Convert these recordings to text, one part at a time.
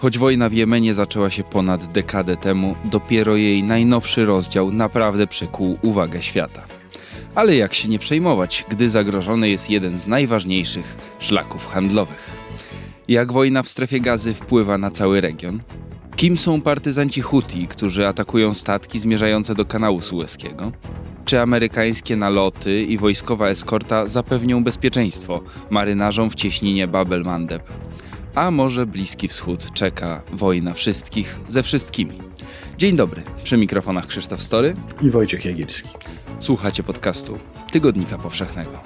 Choć wojna w Jemenie zaczęła się ponad dekadę temu, dopiero jej najnowszy rozdział naprawdę przykuł uwagę świata. Ale jak się nie przejmować, gdy zagrożony jest jeden z najważniejszych szlaków handlowych? Jak wojna w strefie gazy wpływa na cały region? Kim są partyzanci Houthi, którzy atakują statki zmierzające do kanału Suezkiego? Czy amerykańskie naloty i wojskowa eskorta zapewnią bezpieczeństwo marynarzom w cieśninie Babel Mandeb? A może Bliski Wschód czeka wojna wszystkich ze wszystkimi? Dzień dobry, przy mikrofonach Krzysztof Story i Wojciech Jagielski. Słuchacie podcastu Tygodnika Powszechnego.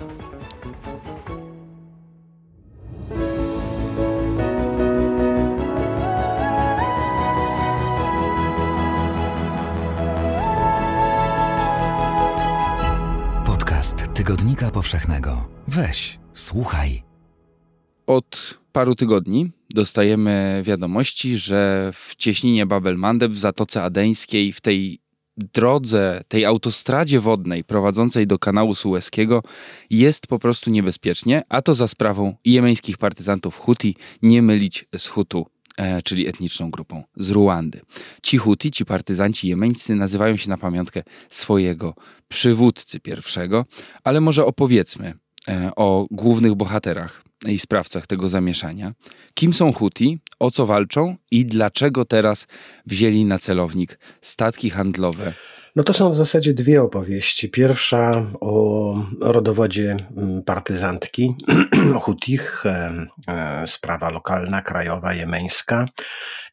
Podcast Tygodnika Powszechnego. Weź, słuchaj. Od paru tygodni dostajemy wiadomości, że w cieśninie Babel Mandeb w Zatoce Adeńskiej, w tej drodze, tej autostradzie wodnej prowadzącej do kanału Suezkiego jest po prostu niebezpiecznie, a to za sprawą jemeńskich partyzantów Huti, nie mylić z Hutu e, czyli etniczną grupą z Ruandy. Ci Huti, ci partyzanci jemeńscy nazywają się na pamiątkę swojego przywódcy pierwszego, ale może opowiedzmy e, o głównych bohaterach i sprawcach tego zamieszania. Kim są Huti, o co walczą i dlaczego teraz wzięli na celownik statki handlowe? No to są w zasadzie dwie opowieści. Pierwsza o rodowodzie mm, partyzantki Hutich, e, e, sprawa lokalna, krajowa, jemeńska.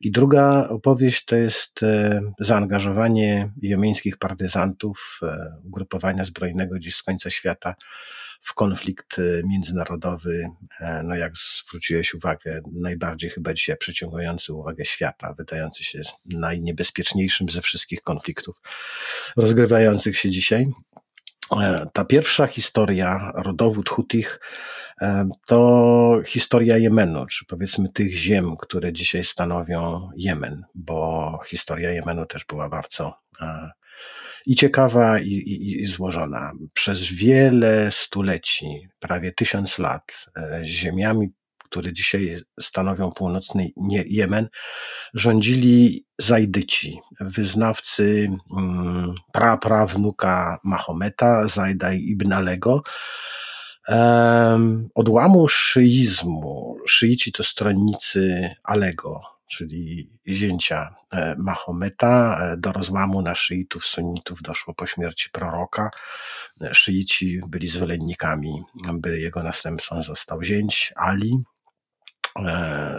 I druga opowieść to jest e, zaangażowanie jemeńskich partyzantów, ugrupowania zbrojnego dziś z końca świata w konflikt e, międzynarodowy, e, no jak zwróciłeś uwagę, najbardziej chyba dzisiaj przyciągający uwagę świata, wydający się najniebezpieczniejszym ze wszystkich konfliktów rozgrywających się dzisiaj. E, ta pierwsza historia, rodowód Hutich, to historia Jemenu, czy powiedzmy tych ziem, które dzisiaj stanowią Jemen, bo historia Jemenu też była bardzo i ciekawa, i, i, i złożona. Przez wiele stuleci, prawie tysiąc lat, e, ziemiami, które dzisiaj stanowią północny Jemen, rządzili Zajdyci, wyznawcy mm, praprawnuka Mahometa, Zajda ibn Alego, odłamu szyizmu. Szyici to stronnicy Alego, czyli zięcia e, Mahometa. E, do rozłamu na szyitów, sunnitów doszło po śmierci proroka. E, szyici byli zwolennikami, by jego następcą został zięć Ali.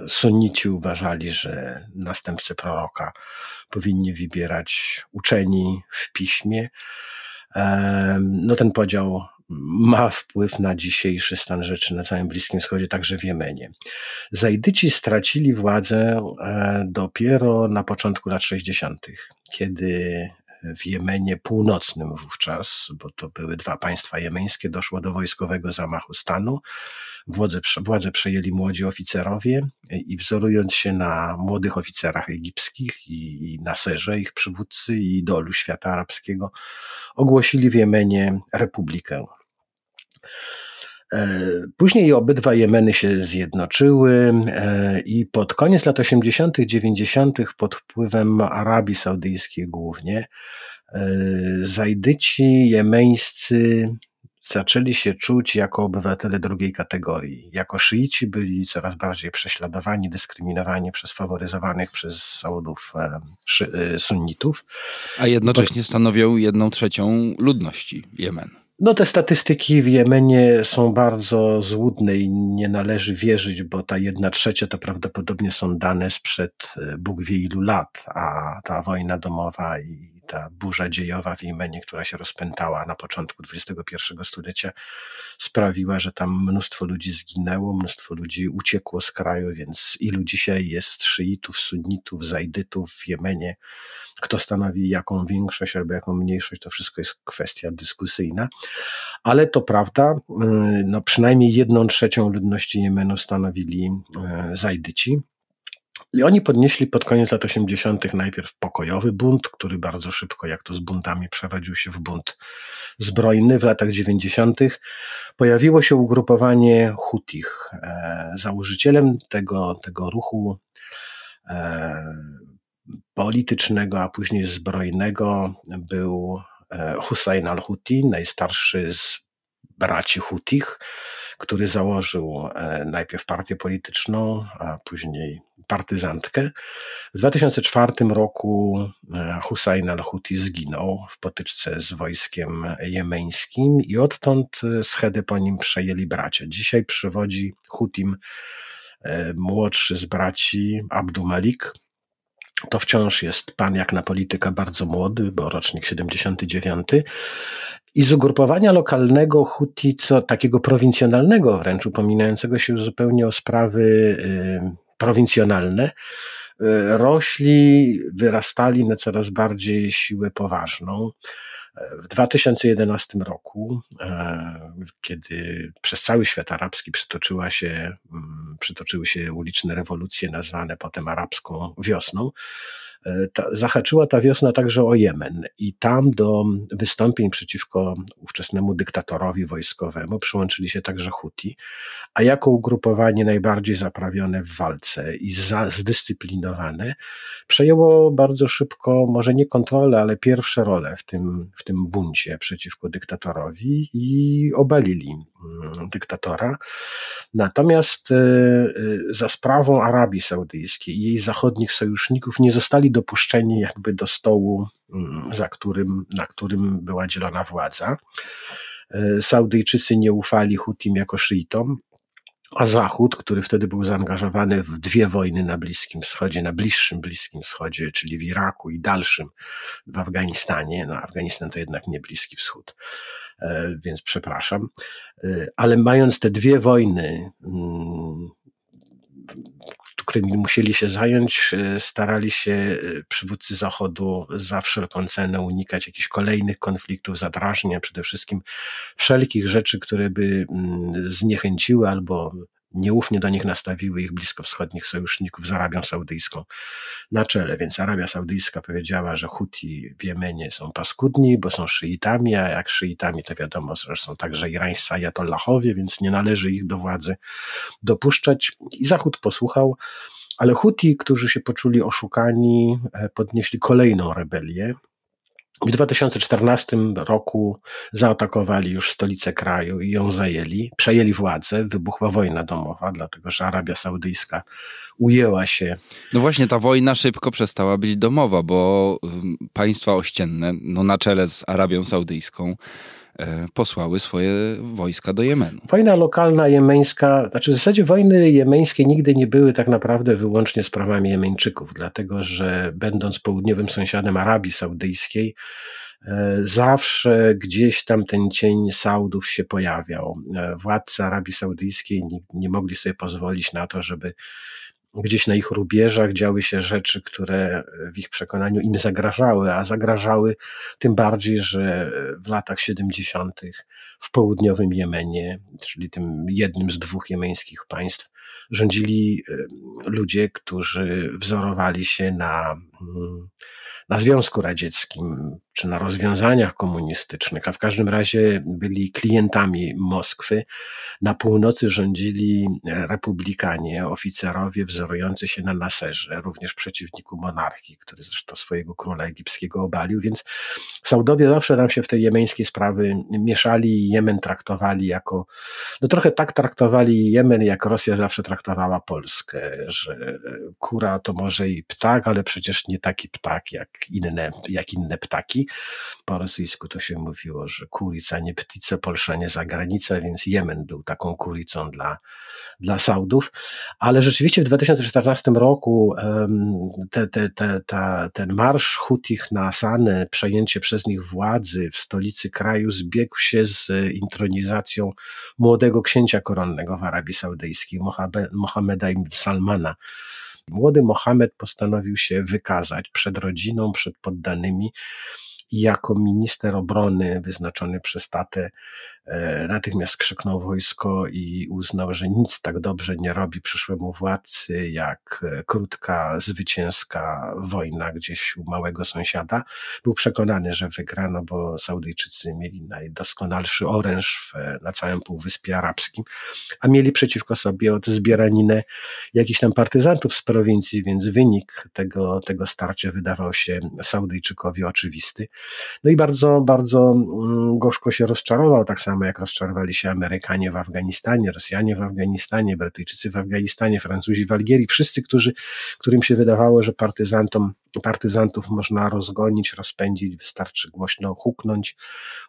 Sunnici uważali, że następcy proroka powinni wybierać uczeni w piśmie. No ten podział ma wpływ na dzisiejszy stan rzeczy na całym Bliskim Wschodzie, także w Jemenie. Zajdyci stracili władzę e, dopiero na początku lat 60., kiedy w Jemenie północnym wówczas, bo to były dwa państwa jemeńskie, doszło do wojskowego zamachu stanu. Władze, władze przejęli młodzi oficerowie i wzorując się na młodych oficerach egipskich i, i na serze ich przywódcy i idolu świata arabskiego, ogłosili w Jemenie republikę. E, później obydwa Jemeny się zjednoczyły e, i pod koniec lat 80., 90., pod wpływem Arabii Saudyjskiej głównie, e, Zajdyci jemeńscy zaczęli się czuć jako obywatele drugiej kategorii. Jako szyici byli coraz bardziej prześladowani, dyskryminowani przez faworyzowanych przez Saudów sunnitów. A jednocześnie stanowią jedną trzecią ludności Jemenu. No te statystyki w Jemenie są bardzo złudne i nie należy wierzyć, bo ta jedna trzecia to prawdopodobnie są dane sprzed e, Bóg wie ilu lat, a ta wojna domowa i ta burza dziejowa w Jemenie, która się rozpętała na początku XXI stulecia, sprawiła, że tam mnóstwo ludzi zginęło, mnóstwo ludzi uciekło z kraju, więc ilu dzisiaj jest szyitów, sunnitów, zajdytów w Jemenie, kto stanowi jaką większość albo jaką mniejszość, to wszystko jest kwestia dyskusyjna. Ale to prawda, y, no przynajmniej jedną trzecią ludności Jemenu stanowili y, zajdyci. I oni podnieśli pod koniec lat 80. najpierw pokojowy bunt, który bardzo szybko, jak to z buntami, przerodził się w bunt zbrojny. W latach 90. pojawiło się ugrupowanie Hutich. E, założycielem tego, tego ruchu politycznego, a później zbrojnego był Hussein al-Huti, najstarszy z braci Hutich, który założył e, najpierw partię polityczną, a później partyzantkę. W 2004 roku e, Hussein al-Huti zginął w potyczce z wojskiem jemeńskim i odtąd e, schedę po nim przejęli bracia. Dzisiaj przywodzi Hutim młodszy z braci Abdu Malik, to wciąż jest pan jak na polityka bardzo młody, bo rocznik 79. I z ugrupowania lokalnego Huti, co takiego prowincjonalnego wręcz, upominającego się zupełnie o sprawy prowincjonalne, y, rośli, wyrastali na coraz bardziej siłę poważną. W 2011 roku, e, kiedy przez cały świat arabski przytoczyła się, mm, przytoczyły się uliczne rewolucje nazwane potem arabską wiosną, E, ta, zahaczyła ta wiosna także o Jemen i tam do wystąpień przeciwko ówczesnemu dyktatorowi wojskowemu przyłączyli się także Huti, a jako ugrupowanie najbardziej zaprawione w walce i za, zdyscyplinowane, przejęło bardzo szybko, może nie kontrolę, ale pierwsze role w tym, w tym buncie przeciwko dyktatorowi i obalili dyktatora. Natomiast e, e, za sprawą Arabii Saudyjskiej i jej zachodnich sojuszników nie zostali dopuszczeni jakby do stołu, mm, za którym, na którym była dzielona władza. E, Saudyjczycy nie ufali Hutim jako szyitom, a Zachód, który wtedy był zaangażowany w dwie wojny na Bliskim Wschodzie, na bliższym Bliskim Wschodzie, czyli w Iraku i dalszym w Afganistanie, no Afganistan to jednak nie Bliski Wschód, e, więc przepraszam, e, ale mając te dwie wojny mm, którymi musieli się zająć, e, starali się e, przywódcy Zachodu za wszelką cenę unikać jakichś kolejnych konfliktów, zadrażnień, przede wszystkim wszelkich rzeczy, które by mm, zniechęciły albo nieufnie do nich nastawiły ich bliskowschodnich sojuszników z Arabią Saudyjską na czele. Więc Arabia Saudyjska powiedziała, że Huti w Jemenie są paskudni, bo są szyitami, a jak szyitami to wiadomo, że są także irańscy ajatollahowie, więc nie należy ich do władzy dopuszczać. I Zachód posłuchał, ale Huti, którzy się poczuli oszukani, e, podnieśli kolejną rebelię, w 2014 roku zaatakowali już stolicę kraju i ją zajęli, przejęli władzę, wybuchła wojna domowa, dlatego że Arabia Saudyjska ujęła się. No właśnie, ta wojna szybko przestała być domowa, bo państwa ościenne, no na czele z Arabią Saudyjską, posłały swoje wojska do Jemenu. Wojna lokalna jemeńska, znaczy w zasadzie wojny jemeńskie nigdy nie były tak naprawdę wyłącznie sprawami Jemeńczyków, dlatego że będąc południowym sąsiadem Arabii Saudyjskiej, e, zawsze gdzieś tam ten cień Saudów się pojawiał. E, władcy Arabii Saudyjskiej nie, nie mogli sobie pozwolić na to, żeby gdzieś na ich rubieżach działy się rzeczy, które w ich przekonaniu im zagrażały, a zagrażały tym bardziej, że w latach 70. w południowym Jemenie, czyli tym jednym z dwóch jemeńskich państw, rządzili ludzie, którzy wzorowali się na mm, na Związku Radzieckim czy na rozwiązaniach komunistycznych, a w każdym razie byli klientami Moskwy. Na północy rządzili republikanie, oficerowie wzorujący się na Naserze, również przeciwniku monarchii, który zresztą swojego króla egipskiego obalił, więc Saudowie zawsze nam się w tej jemeńskiej sprawy mieszali i Jemen traktowali jako, no trochę tak traktowali Jemen, jak Rosja zawsze traktowała Polskę, że kura to może i ptak, ale przecież nie taki ptak jak inne, jak inne ptaki. Po rosyjsku to się mówiło, że kurica nie ptice, Polsza nie zagranica, więc Jemen był taką kuricą dla, dla Saudów. Ale rzeczywiście w 2014 roku te, te, te, ta, ten marsz Hutich na Asanę, przejęcie przez nich władzy w stolicy kraju zbiegł się z intronizacją młodego księcia koronnego w Arabii Saudyjskiej, Mohameda ibn Salmana Młody Mohamed postanowił się wykazać przed rodziną, przed poddanymi i jako minister obrony wyznaczony przez tatę natychmiast krzyknął wojsko i uznał, że nic tak dobrze nie robi przyszłemu władcy, jak e, krótka, zwycięska wojna gdzieś u małego sąsiada. Był przekonany, że wygrano, bo Saudyjczycy mieli najdoskonalszy oręż na całym Półwyspie Arabskim, a mieli przeciwko sobie od zbieraninę jakichś tam partyzantów z prowincji, więc wynik tego, tego starcia wydawał się Saudyjczykowi oczywisty. No i bardzo, bardzo gorzko się rozczarował, tak samo jak rozczarowali się Amerykanie w Afganistanie, Rosjanie w Afganistanie, Brytyjczycy w Afganistanie, Francuzi w Algierii, wszyscy, którzy, którym się wydawało, że partyzantom, partyzantów można rozgonić, rozpędzić, wystarczy głośno huknąć,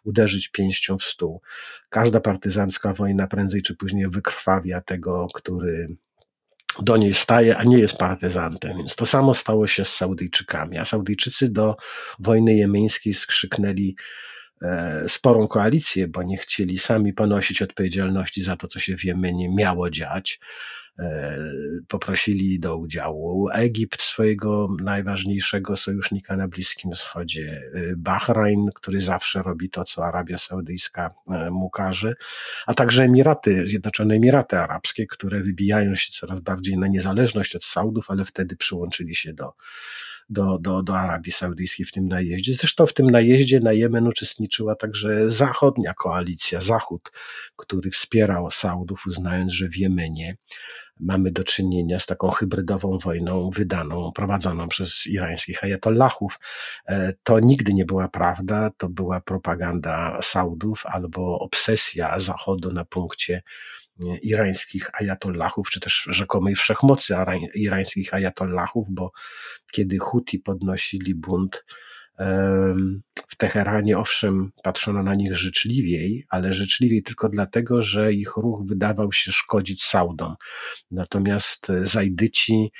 uderzyć pięścią w stół. Każda partyzancka wojna prędzej czy później wykrwawia tego, który do niej staje, a nie jest partyzantem. Więc to samo stało się z Saudyjczykami. A Saudyjczycy do wojny jemeńskiej skrzyknęli sporą koalicję, bo nie chcieli sami ponosić odpowiedzialności za to, co się w Jemenie miało dziać. E, poprosili do udziału Egipt, swojego najważniejszego sojusznika na Bliskim Wschodzie, e, Bahrain, który zawsze robi to, co Arabia Saudyjska e, mu każe, a także Emiraty, Zjednoczone Emiraty Arabskie, które wybijają się coraz bardziej na niezależność od Saudów, ale wtedy przyłączyli się do, do, do, do Arabii Saudyjskiej w tym najeździe. Zresztą w tym najeździe na Jemen uczestniczyła także zachodnia koalicja, Zachód, który wspierał Saudów, uznając, że w Jemenie mamy do czynienia z taką hybrydową wojną wydaną, prowadzoną przez irańskich ajatollahów. E, to nigdy nie była prawda, to była propaganda Saudów albo obsesja Zachodu na punkcie irańskich ajatollahów, czy też rzekomej wszechmocy irańskich ajatollahów, bo kiedy Huti podnosili bunt, w Teheranie owszem patrzono na nich życzliwiej, ale życzliwiej tylko dlatego, że ich ruch wydawał się szkodzić Saudom. Natomiast Zajdyci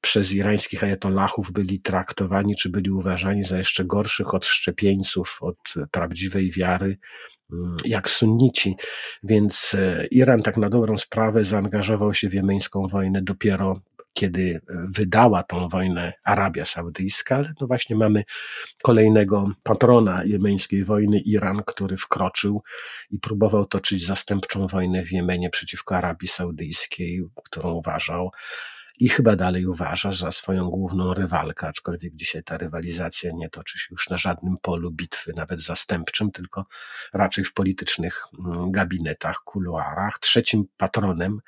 przez irańskich ajatollahów byli traktowani, czy byli uważani za jeszcze gorszych od szczepieńców, od prawdziwej wiary, jak sunnici. Więc e, Iran tak na dobrą sprawę zaangażował się w jemeńską wojnę dopiero kiedy wydała tą wojnę Arabia Saudyjska, ale no właśnie mamy kolejnego patrona jemeńskiej wojny, Iran, który wkroczył i próbował toczyć zastępczą wojnę w Jemenie przeciwko Arabii Saudyjskiej, którą uważał i chyba dalej uważa za swoją główną rywalkę, aczkolwiek dzisiaj ta rywalizacja nie toczy się już na żadnym polu bitwy, nawet zastępczym, tylko raczej w politycznych mm, gabinetach, kuluarach. Trzecim patronem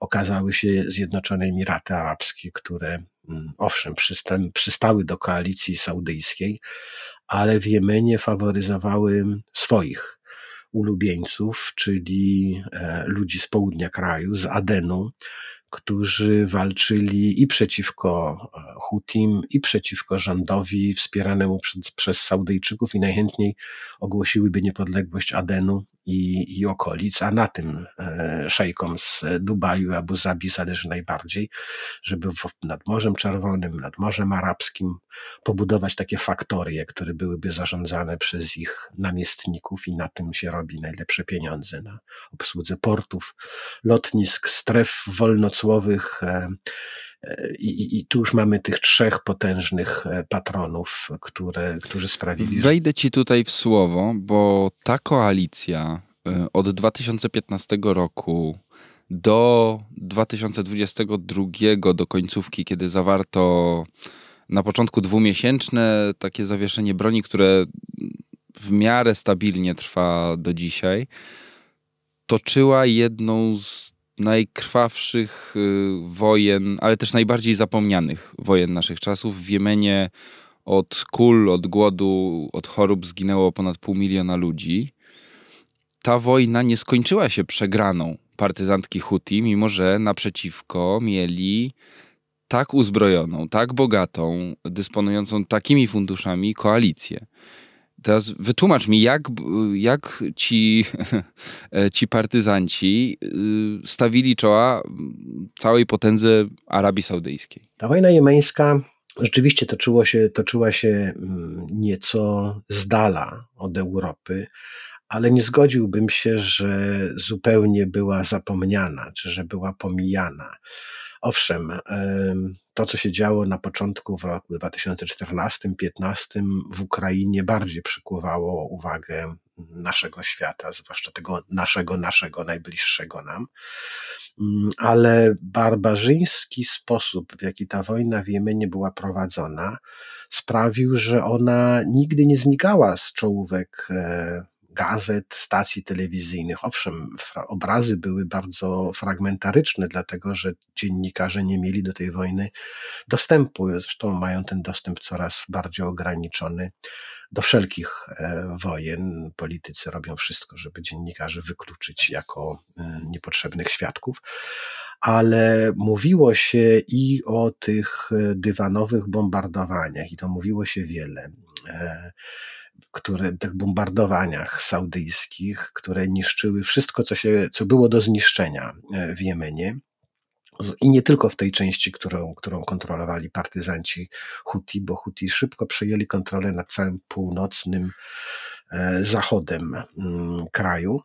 okazały się Zjednoczone Emiraty Arabskie, które mm, owszem przystały do koalicji saudyjskiej, ale w Jemenie faworyzowały swoich ulubieńców, czyli e, ludzi z południa kraju, z Adenu, którzy walczyli i przeciwko e, Hutim, i przeciwko rządowi wspieranemu przez, przez Saudyjczyków i najchętniej ogłosiłyby niepodległość Adenu i, i okolic, a na tym e, szejkom z Dubaju, Abu Zabi zależy najbardziej, żeby nad Morzem Czerwonym, nad Morzem Arabskim pobudować takie faktorie, które byłyby zarządzane przez ich namiestników i na tym się robi najlepsze pieniądze, na obsłudze portów, lotnisk, stref wolnocłowych, e, i, I, tu już mamy tych trzech potężnych patronów, które, którzy sprawili. Wejdę ci tutaj w słowo, bo ta koalicja E, od 2015 roku do 2022, do końcówki, kiedy zawarto na początku dwumiesięczne takie zawieszenie broni, które w miarę stabilnie trwa do dzisiaj, toczyła jedną z najkrwawszych y, wojen, ale też najbardziej zapomnianych wojen naszych czasów. W Jemenie od kul, od głodu, od chorób zginęło ponad pół miliona ludzi ta wojna nie skończyła się przegraną partyzantki Huti, mimo że naprzeciwko mieli tak uzbrojoną, tak bogatą, dysponującą takimi funduszami koalicję. Teraz wytłumacz mi, jak, jak ci, ci partyzanci y, stawili czoła całej potędze Arabii Saudyjskiej. Ta wojna jemeńska rzeczywiście toczyło się, toczyła się mm, nieco z dala od Europy ale nie zgodziłbym się, że zupełnie była zapomniana, czy że była pomijana. Owszem, to, co się działo na początku w roku 2014-2015 w Ukrainie, bardziej przykuwało uwagę naszego świata, zwłaszcza tego naszego, naszego, najbliższego nam. Mm, ale barbarzyński sposób, w jaki ta wojna w Jemenie była prowadzona, sprawił, że ona nigdy nie znikała z czołówek e, gazet, stacji telewizyjnych. Owszem, obrazy były bardzo fragmentaryczne, dlatego że dziennikarze nie mieli do tej wojny dostępu. Zresztą mają ten dostęp coraz bardziej ograniczony do wszelkich e, wojen. Politycy robią wszystko, żeby dziennikarzy wykluczyć jako e, niepotrzebnych świadków. Ale mówiło się i o tych e, dywanowych bombardowaniach, i to mówiło się wiele które, tych bombardowaniach saudyjskich, które niszczyły wszystko, co, się, co było do zniszczenia e, w Jemenie. I nie tylko w tej części, którą, którą kontrolowali partyzanci Huti, bo Huti szybko przejęli kontrolę nad całym północnym e, zachodem mm, kraju.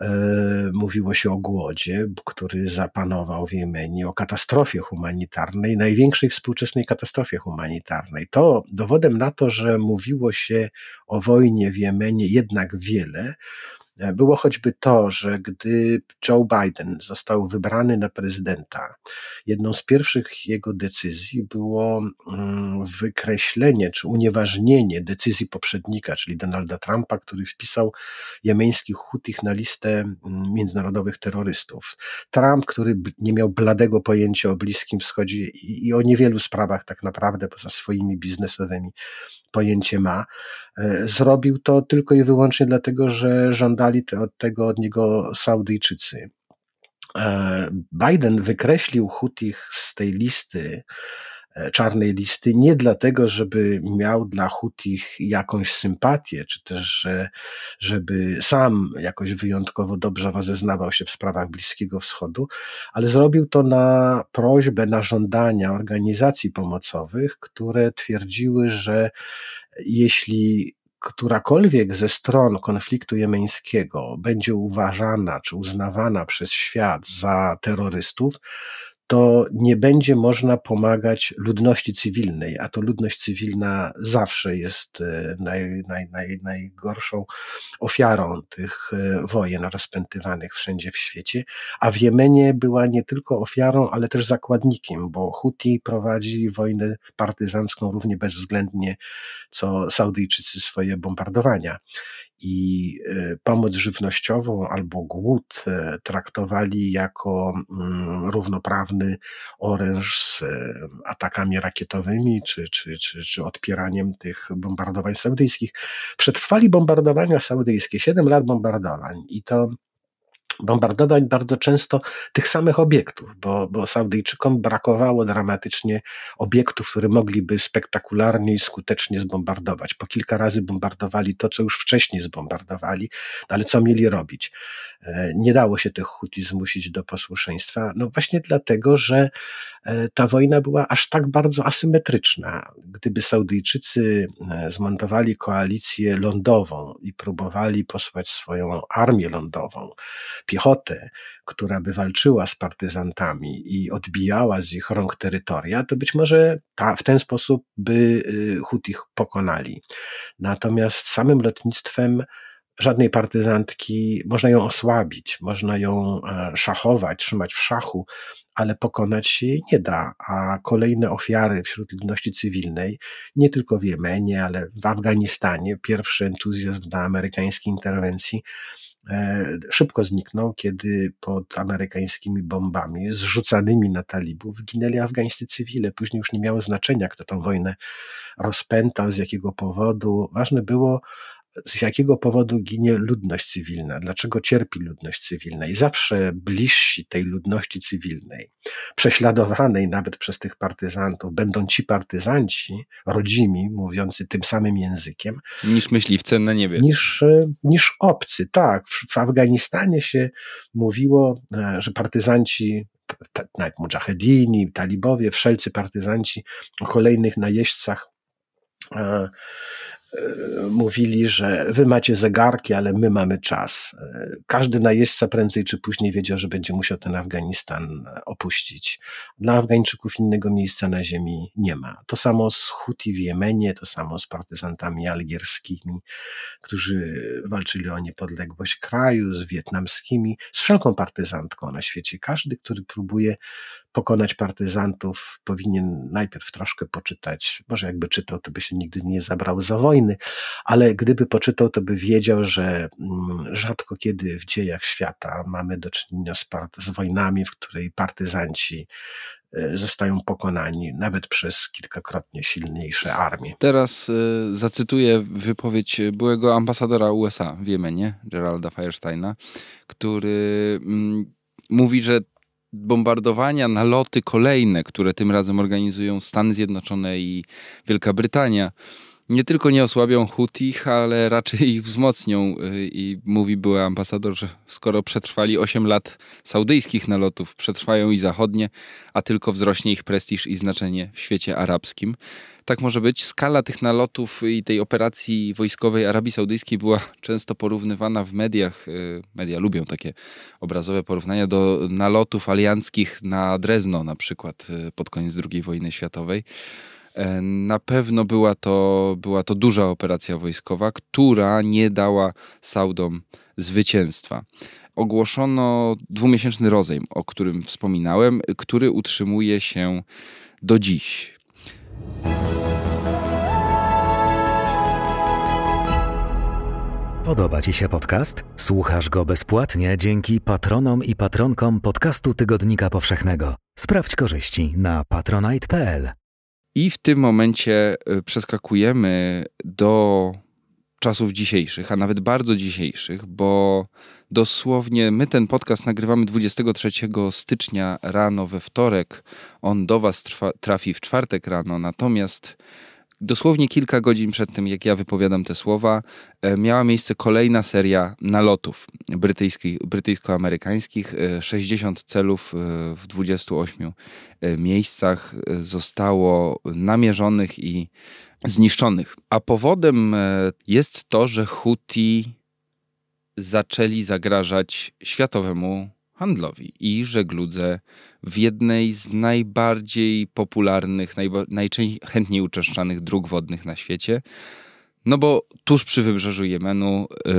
E, mówiło się o głodzie, który zapanował w Jemenie, o katastrofie humanitarnej, największej współczesnej katastrofie humanitarnej. To dowodem na to, że mówiło się o wojnie w Jemenie jednak wiele, było choćby to, że gdy Joe Biden został wybrany na prezydenta, jedną z pierwszych jego decyzji było mm, wykreślenie czy unieważnienie decyzji poprzednika, czyli Donalda Trumpa, który wpisał jemeńskich Hutich na listę mm, międzynarodowych terrorystów. Trump, który nie miał bladego pojęcia o Bliskim Wschodzie i o niewielu sprawach tak naprawdę poza swoimi biznesowymi pojęcie ma, e, zrobił to tylko i wyłącznie dlatego, że żądali od tego od niego Saudyjczycy. E, Biden wykreślił Hutich z tej listy, e, czarnej listy, nie dlatego, żeby miał dla Hutich jakąś sympatię, czy też, żeby sam jakoś wyjątkowo dobrze rozeznawał się w sprawach Bliskiego Wschodu, ale zrobił to na prośbę, na żądania organizacji pomocowych, które twierdziły, że jeśli którakolwiek ze stron konfliktu jemeńskiego będzie uważana czy uznawana przez świat za terrorystów, to nie będzie można pomagać ludności cywilnej, a to ludność cywilna zawsze jest e, naj, naj, naj, najgorszą ofiarą tych e, wojen rozpętywanych wszędzie w świecie, a w Jemenie była nie tylko ofiarą, ale też zakładnikiem, bo Huti prowadzi wojnę partyzancką równie bezwzględnie co Saudyjczycy swoje bombardowania i e, pomoc żywnościową albo głód e, traktowali jako mm, równoprawny oręż z e, atakami rakietowymi czy, czy, czy, czy odpieraniem tych bombardowań saudyjskich. Przetrwali bombardowania saudyjskie, 7 lat bombardowań i to bombardowań bardzo często tych samych obiektów, bo, bo Saudyjczykom brakowało dramatycznie obiektów, które mogliby spektakularnie i skutecznie zbombardować. Po kilka razy bombardowali to, co już wcześniej zbombardowali, no ale co mieli robić? E, nie dało się tych Huti zmusić do posłuszeństwa, no właśnie dlatego, że ta wojna była aż tak bardzo asymetryczna. Gdyby Saudyjczycy e, zmontowali koalicję lądową i próbowali posłać swoją armię lądową, piechotę, która by walczyła z partyzantami i odbijała z ich rąk terytoria, to być może ta, w ten sposób by y, Hutich pokonali. Natomiast samym lotnictwem żadnej partyzantki, można ją osłabić, można ją e, szachować, trzymać w szachu, ale pokonać się jej nie da. A kolejne ofiary wśród ludności cywilnej, nie tylko w Jemenie, ale w Afganistanie, pierwszy entuzjazm na amerykańskiej interwencji E, szybko zniknął, kiedy pod amerykańskimi bombami zrzucanymi na talibów ginęli afgańscy cywile. Później już nie miało znaczenia, kto tą wojnę rozpętał, z jakiego powodu. Ważne było, z jakiego powodu ginie ludność cywilna, dlaczego cierpi ludność cywilna. I zawsze bliżsi tej ludności cywilnej, prześladowanej nawet przez tych partyzantów, będą ci partyzanci, rodzimi, mówiący tym samym językiem. Niż myśliwce na niebie. Niż, niż obcy, tak. W, w Afganistanie się mówiło, e, że partyzanci nawet mujahedini, talibowie, wszelcy partyzanci o kolejnych najeźdźcach e, mówili, że wy macie zegarki, ale my mamy czas. Każdy najeźdźca prędzej czy później wiedział, że będzie musiał ten Afganistan opuścić. Dla Afgańczyków innego miejsca na ziemi nie ma. To samo z Huti w Jemenie, to samo z partyzantami algierskimi, którzy walczyli o niepodległość kraju, z wietnamskimi, z wszelką partyzantką na świecie. Każdy, który próbuje pokonać partyzantów, powinien najpierw troszkę poczytać. Może jakby czytał, to by się nigdy nie zabrał za wojny, ale gdyby poczytał, to by wiedział, że mm, rzadko kiedy w dziejach świata mamy do czynienia z, z wojnami, w której partyzanci e, zostają pokonani nawet przez kilkakrotnie silniejsze armie. Teraz y, zacytuję wypowiedź byłego ambasadora USA w Jemenie, Geralda Firesteina, który y, mówi, że bombardowania, naloty kolejne, które tym razem organizują Stany Zjednoczone i Wielka Brytania, nie tylko nie osłabią Hutich, ale raczej ich wzmocnią. Y, I mówi były ambasador, że skoro przetrwali 8 lat saudyjskich nalotów, przetrwają i zachodnie, a tylko wzrośnie ich prestiż i znaczenie w świecie arabskim. Tak może być. Skala tych nalotów i tej operacji wojskowej Arabii Saudyjskiej była często porównywana w mediach. Y, media lubią takie obrazowe porównania do nalotów alianckich na Drezno na przykład y, pod koniec II wojny światowej. E, na pewno była to, była to duża operacja wojskowa, która nie dała Saudom zwycięstwa. Ogłoszono dwumiesięczny rozejm, o którym wspominałem, który utrzymuje się do dziś. Podoba Ci się podcast? Słuchasz go bezpłatnie dzięki patronom i patronkom podcastu Tygodnika Powszechnego. Sprawdź korzyści na patronite.pl. I w tym momencie y, przeskakujemy do czasów dzisiejszych, a nawet bardzo dzisiejszych, bo dosłownie my ten podcast nagrywamy 23 stycznia rano we wtorek. On do Was trwa, trafi w czwartek rano, natomiast dosłownie kilka godzin przed tym, jak ja wypowiadam te słowa, e, miała miejsce kolejna seria nalotów brytyjsko-amerykańskich. 60 e, celów e, w 28 miejscach zostało namierzonych i zniszczonych. A powodem jest to, że Houthi zaczęli zagrażać światowemu handlowi i żegludze w jednej z najbardziej popularnych, najchętniej uczęszczanych dróg wodnych na świecie. No bo tuż przy wybrzeżu Jemenu yy,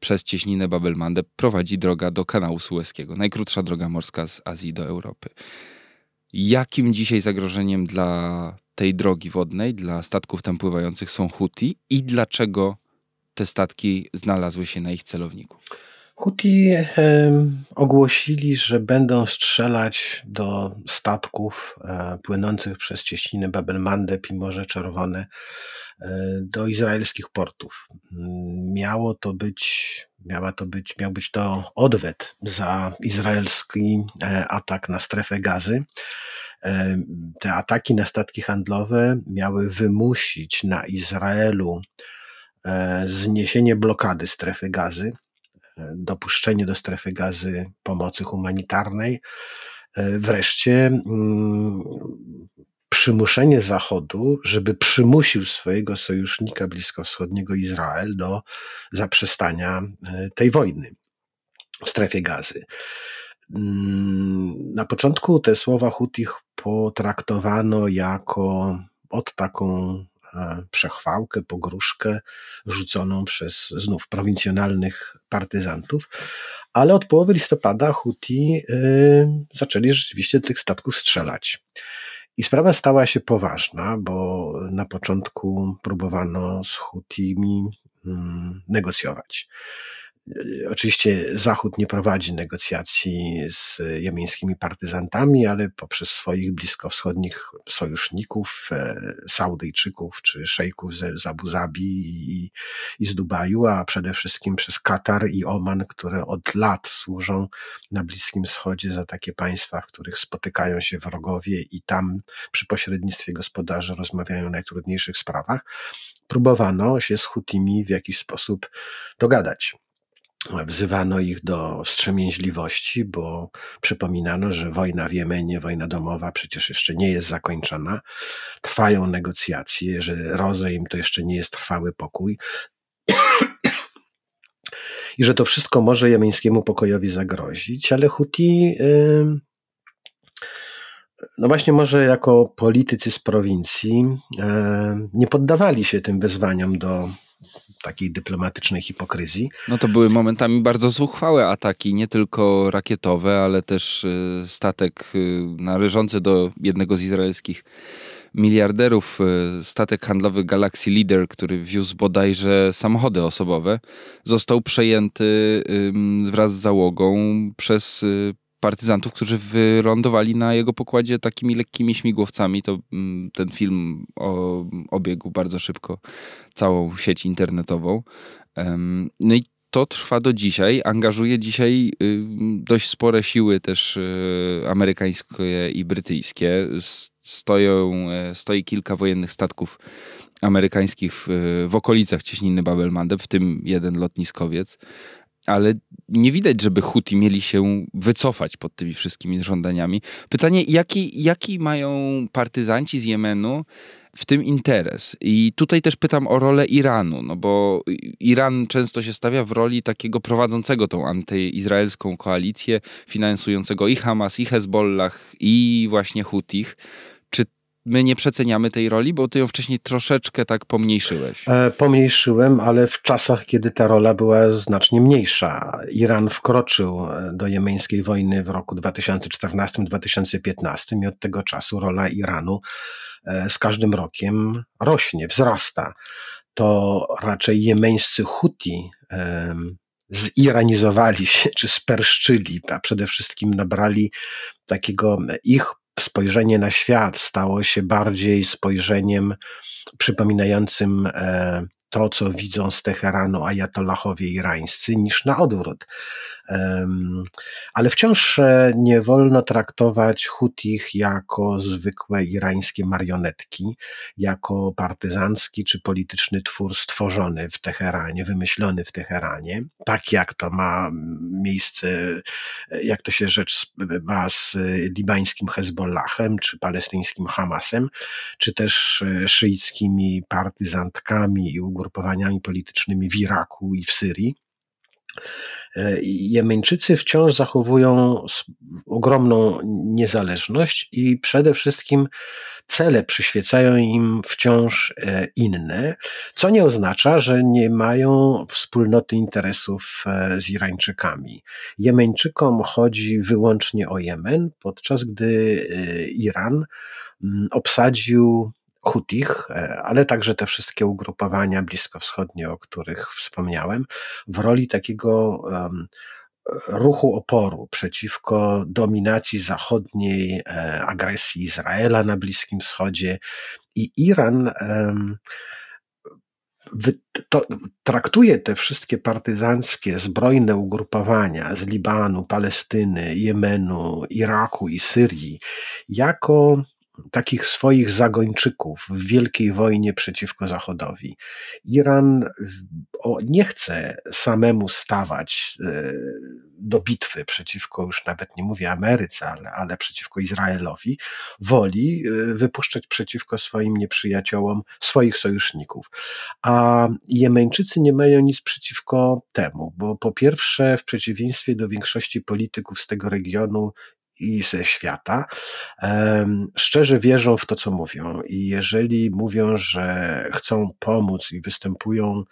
przez cieśninę Babelmandeb prowadzi droga do kanału Sueskiego, najkrótsza droga morska z Azji do Europy. Jakim dzisiaj zagrożeniem dla tej drogi wodnej, dla statków tam pływających są Huti i dlaczego te statki znalazły się na ich celowniku? Huti ogłosili, że będą strzelać do statków e, płynących przez cieśniny Babelmandeb i Morze Czerwone e, do izraelskich portów. Miało to być, miała to być, miał być to odwet za izraelski e, atak na strefę gazy. Te ataki na statki handlowe miały wymusić na Izraelu zniesienie blokady strefy gazy dopuszczenie do strefy gazy pomocy humanitarnej. E, wreszcie mm, przymuszenie Zachodu, żeby przymusił swojego sojusznika bliskowschodniego Izrael do zaprzestania e, tej wojny w strefie gazy. Mm, na początku te słowa Hutich potraktowano jako od taką przechwałkę, pogróżkę rzuconą przez znów prowincjonalnych partyzantów, ale od połowy listopada Huti y, zaczęli rzeczywiście tych statków strzelać. I sprawa stała się poważna, bo na początku próbowano z Hutimi mm, negocjować. Oczywiście Zachód nie prowadzi negocjacji z jemeńskimi partyzantami, ale poprzez swoich bliskowschodnich sojuszników, e, Saudyjczyków czy szejków z, z Abu Zabi i, i z Dubaju, a przede wszystkim przez Katar i Oman, które od lat służą na Bliskim Wschodzie za takie państwa, w których spotykają się wrogowie i tam przy pośrednictwie gospodarzy rozmawiają o najtrudniejszych sprawach, próbowano się z Hutimi w jakiś sposób dogadać. Wzywano ich do wstrzemięźliwości, bo przypominano, że wojna w Jemenie, wojna domowa przecież jeszcze nie jest zakończona. Trwają negocjacje, że rozejm to jeszcze nie jest trwały pokój. I że to wszystko może jemeńskiemu pokojowi zagrozić, ale Huti, no właśnie, może jako politycy z prowincji, nie poddawali się tym wyzwaniom do takiej dyplomatycznej hipokryzji. No to były momentami bardzo zuchwałe ataki, nie tylko rakietowe, ale też y, statek y, należący do jednego z izraelskich miliarderów, y, statek handlowy Galaxy Leader, który wiózł bodajże samochody osobowe, został przejęty wraz z załogą przez partyzantów, którzy wylądowali na jego pokładzie takimi lekkimi śmigłowcami. To mm, ten film obiegł bardzo szybko całą sieć internetową. No i to trwa do dzisiaj. Angażuje dzisiaj y, dość spore siły też y, amerykańskie i brytyjskie. Stoją, e, stoi kilka wojennych statków amerykańskich w, w okolicach cieśniny Babel-Mandeb, w tym jeden lotniskowiec ale nie widać, żeby Huti mieli się wycofać pod tymi wszystkimi żądaniami. Pytanie, jaki, jaki mają partyzanci z Jemenu w tym interes? I tutaj też pytam o rolę Iranu, no bo Iran często się stawia w roli takiego prowadzącego tą antyizraelską koalicję, finansującego i Hamas, i Hezbollah, i właśnie Hutich my nie przeceniamy tej roli, bo ty ją wcześniej troszeczkę tak pomniejszyłeś. E, pomniejszyłem, ale w czasach, kiedy ta rola była znacznie mniejsza. Iran wkroczył e, do jemeńskiej wojny w roku 2014-2015 i od tego czasu rola Iranu e, z każdym rokiem rośnie, wzrasta. To raczej jemeńscy Huti ziranizowali się, czy sperszczyli, a przede wszystkim nabrali takiego ich spojrzenie na świat stało się bardziej spojrzeniem przypominającym e, to, co widzą z Teheranu ajatollahowie irańscy, niż na odwrót. Ale wciąż e, nie wolno traktować Hutich jako zwykłe irańskie marionetki, jako partyzancki czy polityczny twór stworzony w Teheranie, wymyślony w Teheranie, tak jak to ma miejsce, jak to się rzecz ma z libańskim Hezbollahem, czy palestyńskim Hamasem, czy też e, szyickimi partyzantkami i ugrupowaniami politycznymi w Iraku i w Syrii. E, Jemeńczycy wciąż zachowują ogromną niezależność i przede wszystkim cele przyświecają im wciąż e, inne, co nie oznacza, że nie mają wspólnoty interesów e, z Irańczykami. Jemeńczykom chodzi wyłącznie o Jemen, podczas gdy Iran obsadził Hutich, e, ale także te wszystkie ugrupowania bliskowschodnie, o których wspomniałem, w roli takiego ruchu oporu przeciwko dominacji zachodniej, e, agresji Izraela na Bliskim Wschodzie i Iran to, traktuje te wszystkie partyzanckie, zbrojne ugrupowania z Libanu, Palestyny, Jemenu, Iraku i Syrii jako takich swoich zagończyków w wielkiej wojnie przeciwko Zachodowi. Iran nie chce samemu stawać e, do bitwy przeciwko, już nawet nie mówię Ameryce, ale, ale przeciwko Izraelowi, woli e, wypuszczać przeciwko swoim nieprzyjaciołom swoich sojuszników. A Jemeńczycy nie mają nic przeciwko temu, bo po pierwsze, w przeciwieństwie do większości polityków z tego regionu, i ze świata, szczerze wierzą w to, co mówią. I jeżeli mówią, że chcą pomóc i występują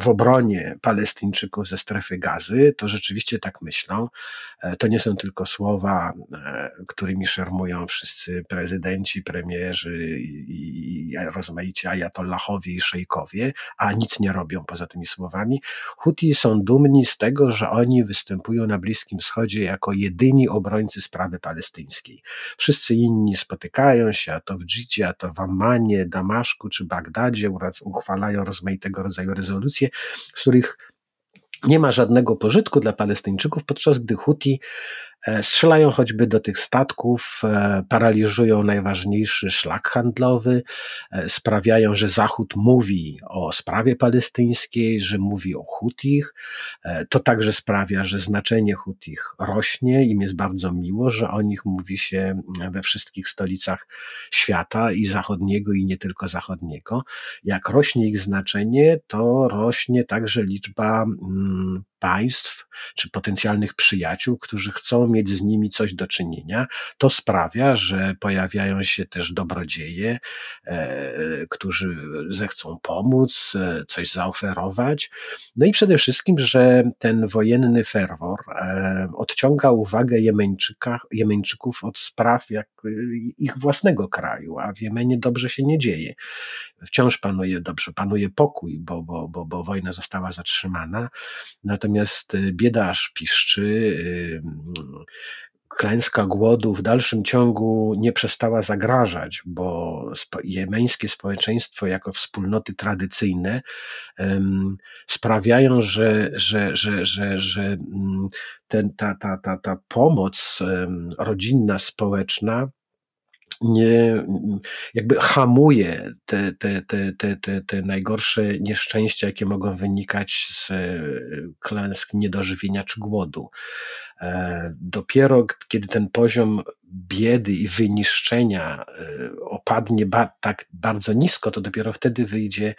w obronie Palestyńczyków ze strefy gazy, to rzeczywiście tak myślą. E, to nie są tylko słowa, e, którymi szermują wszyscy prezydenci, premierzy i rozmaici ajatollahowie i szejkowie, a nic nie robią poza tymi słowami. Huti są dumni z tego, że oni występują na Bliskim Wschodzie jako jedyni obrońcy sprawy palestyńskiej. Wszyscy inni spotykają się, a to w Dżydzie, a to w Ammanie, Damaszku czy Bagdadzie, uchwalają rozmaitego rodzaju rezolucje, z których nie ma żadnego pożytku dla Palestyńczyków, podczas gdy Huti strzelają choćby do tych statków, e, paraliżują najważniejszy szlak handlowy, e, sprawiają, że Zachód mówi o sprawie palestyńskiej, że mówi o Hutich. To także sprawia, że znaczenie Hutich rośnie. Im jest bardzo miło, że o nich mówi się we wszystkich stolicach świata i zachodniego, i nie tylko zachodniego. Jak rośnie ich znaczenie, to rośnie także liczba państw czy potencjalnych przyjaciół, którzy chcą mieć z nimi coś do czynienia. To sprawia, że pojawiają się też dobrodzieje, e, którzy zechcą pomóc, e, coś zaoferować. No i przede wszystkim, że ten wojenny ferwor e, odciąga uwagę Jemeńczyków od spraw jak ich własnego kraju, a w Jemenie dobrze się nie dzieje. Wciąż panuje dobrze, panuje pokój, bo, bo, bo, bo wojna została zatrzymana. Natomiast y, bieda aż piszczy, y, klęska głodu w dalszym ciągu nie przestała zagrażać, bo jemeńskie społeczeństwo jako wspólnoty tradycyjne sprawiają, że, że, że, że, że mm, ten, ta, ta, ta, ta pomoc rodzinna, społeczna nie, jakby hamuje te, te, te, te, te, te najgorsze nieszczęścia, jakie mogą wynikać z e, klęsk niedożywienia czy głodu. E, dopiero kiedy ten poziom biedy i wyniszczenia e, opadnie ba tak bardzo nisko, to dopiero wtedy wyjdzie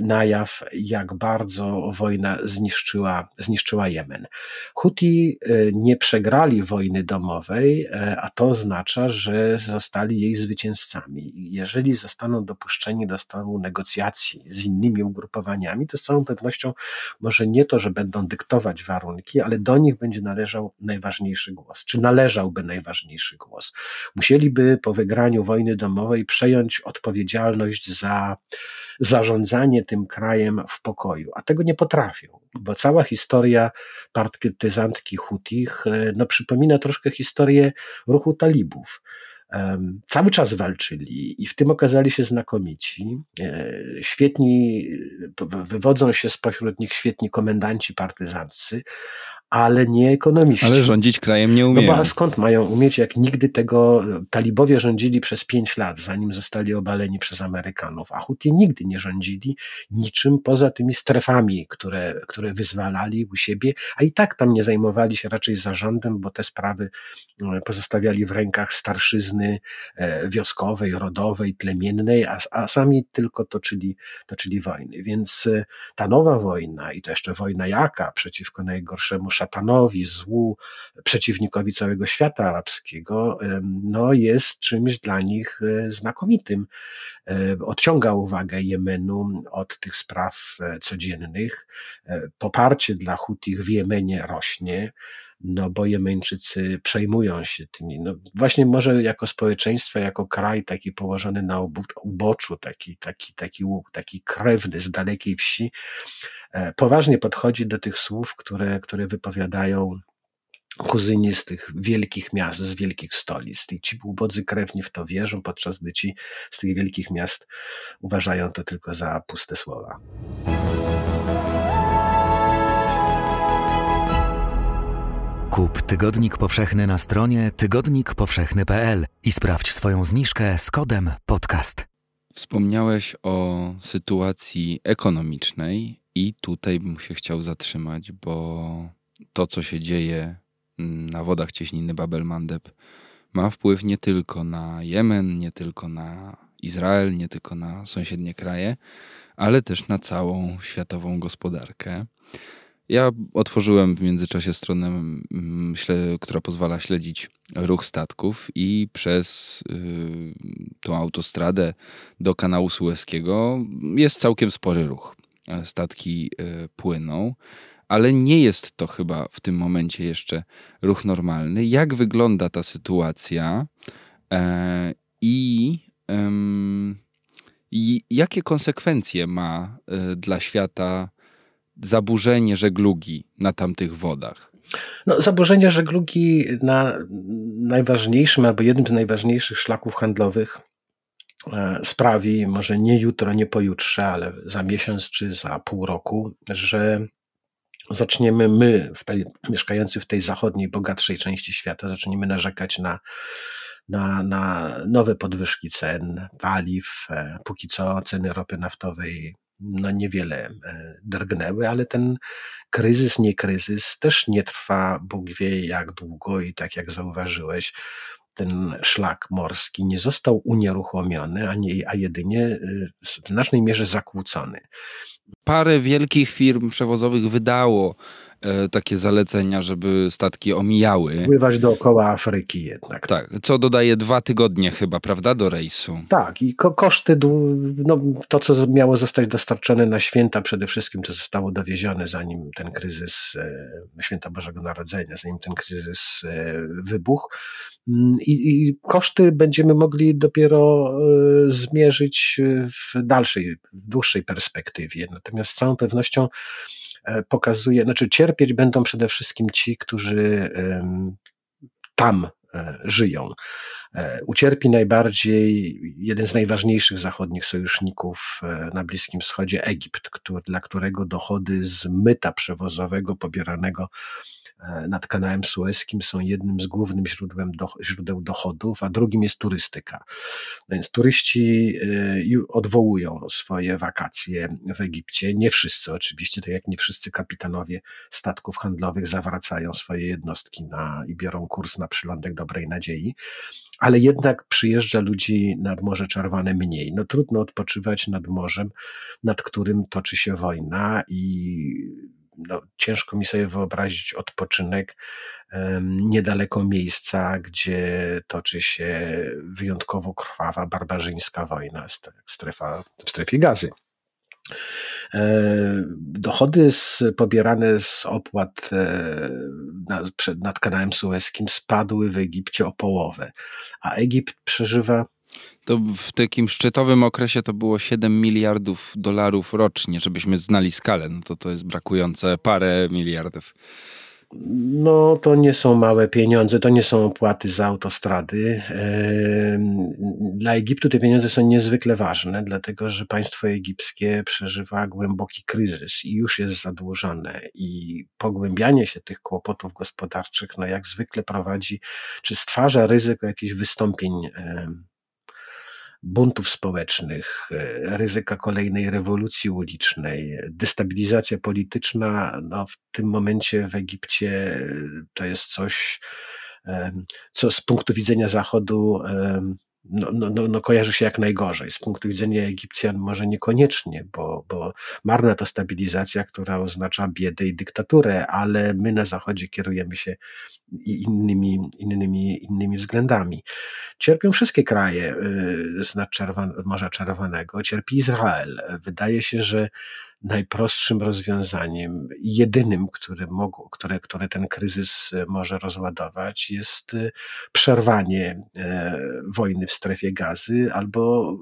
na jaw, jak bardzo wojna zniszczyła, zniszczyła Jemen. Huti nie przegrali wojny domowej, a to oznacza, że zostali jej zwycięzcami. Jeżeli zostaną dopuszczeni do stanu negocjacji z innymi ugrupowaniami, to z całą pewnością może nie to, że będą dyktować warunki, ale do nich będzie należał najważniejszy głos, czy należałby najważniejszy głos. Musieliby po wygraniu wojny domowej przejąć odpowiedzialność za zarządzanie tym krajem w pokoju, a tego nie potrafią, bo cała historia partyzantki Hutich e, no, przypomina troszkę historię ruchu talibów cały czas walczyli i w tym okazali się znakomici. E, świetni, wywodzą się spośród nich świetni komendanci partyzancy, ale nie ekonomiści. Ale rządzić krajem nie umieją. No bo skąd mają umieć, jak nigdy tego talibowie rządzili przez pięć lat, zanim zostali obaleni przez Amerykanów, a Huti nigdy nie rządzili niczym poza tymi strefami, które, które wyzwalali u siebie, a i tak tam nie zajmowali się raczej zarządem, bo te sprawy e, pozostawiali w rękach starszyzny e, wioskowej, rodowej, plemiennej, a, a sami tylko toczyli, toczyli wojny. Więc e, ta nowa wojna i to jeszcze wojna jaka przeciwko najgorszemu szatanowi, złu, przeciwnikowi całego świata arabskiego, no jest czymś dla nich e, znakomitym. E, odciąga uwagę Jemenu od tych spraw e, codziennych. Poparcie dla Hutich w Jemenie rośnie no bo Jemeńczycy przejmują się tymi. No właśnie może jako społeczeństwo, jako kraj taki położony na uboczu, taki, taki, taki, taki krewny z dalekiej wsi, poważnie podchodzi do tych słów, które, które wypowiadają kuzyni z tych wielkich miast, z wielkich stolic. I ci ubodzy krewni w to wierzą, podczas gdy ci z tych wielkich miast uważają to tylko za puste słowa. Kup Tygodnik Powszechny na stronie tygodnikpowszechny.pl i sprawdź swoją zniżkę z kodem podcast. Wspomniałeś o sytuacji ekonomicznej i tutaj bym się chciał zatrzymać, bo to, co się dzieje na wodach cieśniny Babel-Mandeb, ma wpływ nie tylko na Jemen, nie tylko na Izrael, nie tylko na sąsiednie kraje, ale też na całą światową gospodarkę. Ja otworzyłem w międzyczasie stronę, mm, która pozwala śledzić ruch statków i przez y, tą autostradę do kanału Sueskiego jest całkiem spory ruch. E, statki e, płyną, ale nie jest to chyba w tym momencie jeszcze ruch normalny. Jak wygląda ta sytuacja e, i, i jakie konsekwencje ma dla świata zaburzenie żeglugi na tamtych wodach? No, zaburzenie żeglugi na najważniejszym albo jednym z najważniejszych szlaków handlowych sprawi, może nie jutro, nie pojutrze, ale za miesiąc czy za pół roku, że zaczniemy my, w tej, mieszkający w tej zachodniej, bogatszej części świata, zaczniemy narzekać na, na, na nowe podwyżki cen paliw. E, póki co ceny ropy naftowej no niewiele e, drgnęły, ale ten kryzys, nie kryzys też nie trwa Bóg wie jak długo i tak jak zauważyłeś, ten szlak morski nie został unieruchomiony, a, nie, a jedynie y, w znacznej mierze zakłócony. Parę wielkich firm przewozowych wydało e, takie zalecenia, żeby statki omijały. Pływać dookoła Afryki jednak. Tak, co dodaje dwa tygodnie chyba, prawda, do rejsu. Tak, i ko koszty, no, to co miało zostać dostarczone na święta, przede wszystkim to zostało dowiezione, zanim ten kryzys, e, święta Bożego Narodzenia, zanim ten kryzys e, wybuchł. Mm, I, I, koszty będziemy mogli dopiero e, zmierzyć w dalszej, dłuższej perspektywie. Natomiast z całą pewnością e, pokazuje, znaczy cierpieć będą przede wszystkim ci, którzy tam e, żyją. Ucierpi najbardziej jeden z najważniejszych zachodnich sojuszników na Bliskim Wschodzie, Egipt, który, dla którego dochody z myta przewozowego pobieranego E, nad kanałem Sueskim są jednym z głównych do, źródeł dochodów, a drugim jest turystyka. No więc turyści e, odwołują swoje wakacje w Egipcie. Nie wszyscy oczywiście, tak jak nie wszyscy kapitanowie statków handlowych zawracają swoje jednostki na, i biorą kurs na przylądek Dobrej Nadziei ale jednak przyjeżdża ludzi nad Morze Czerwone mniej. No trudno odpoczywać nad morzem, nad którym toczy się wojna i no, ciężko mi sobie wyobrazić odpoczynek niedaleko miejsca, gdzie toczy się wyjątkowo krwawa, barbarzyńska wojna, strefa, w strefie gazy. E, dochody z, pobierane z opłat e, nad, nad kanałem sueskim spadły w Egipcie o połowę, a Egipt przeżywa to w takim szczytowym okresie to było 7 miliardów dolarów rocznie, żebyśmy znali skalę. No to to jest brakujące parę miliardów. No, to nie są małe pieniądze, to nie są opłaty za autostrady. Dla Egiptu te pieniądze są niezwykle ważne, dlatego że państwo egipskie przeżywa głęboki kryzys i już jest zadłużone. I pogłębianie się tych kłopotów gospodarczych, no jak zwykle prowadzi, czy stwarza ryzyko jakichś wystąpień buntów społecznych, e, ryzyka kolejnej rewolucji ulicznej, destabilizacja polityczna, no w tym momencie w Egipcie e, to jest coś, co z punktu widzenia Zachodu no, no, no, no, kojarzy się jak najgorzej. Z punktu widzenia Egipcjan może niekoniecznie, bo, bo marna to stabilizacja, która oznacza biedę i dyktaturę, ale my na Zachodzie kierujemy się innymi, innymi, innymi względami. Cierpią wszystkie kraje y, z Morza Czerwonego, cierpi Izrael. Wydaje się, że najprostszym rozwiązaniem, jedynym, który mogło, które, które ten kryzys e, może rozładować, jest e, przerwanie e, wojny w strefie gazy albo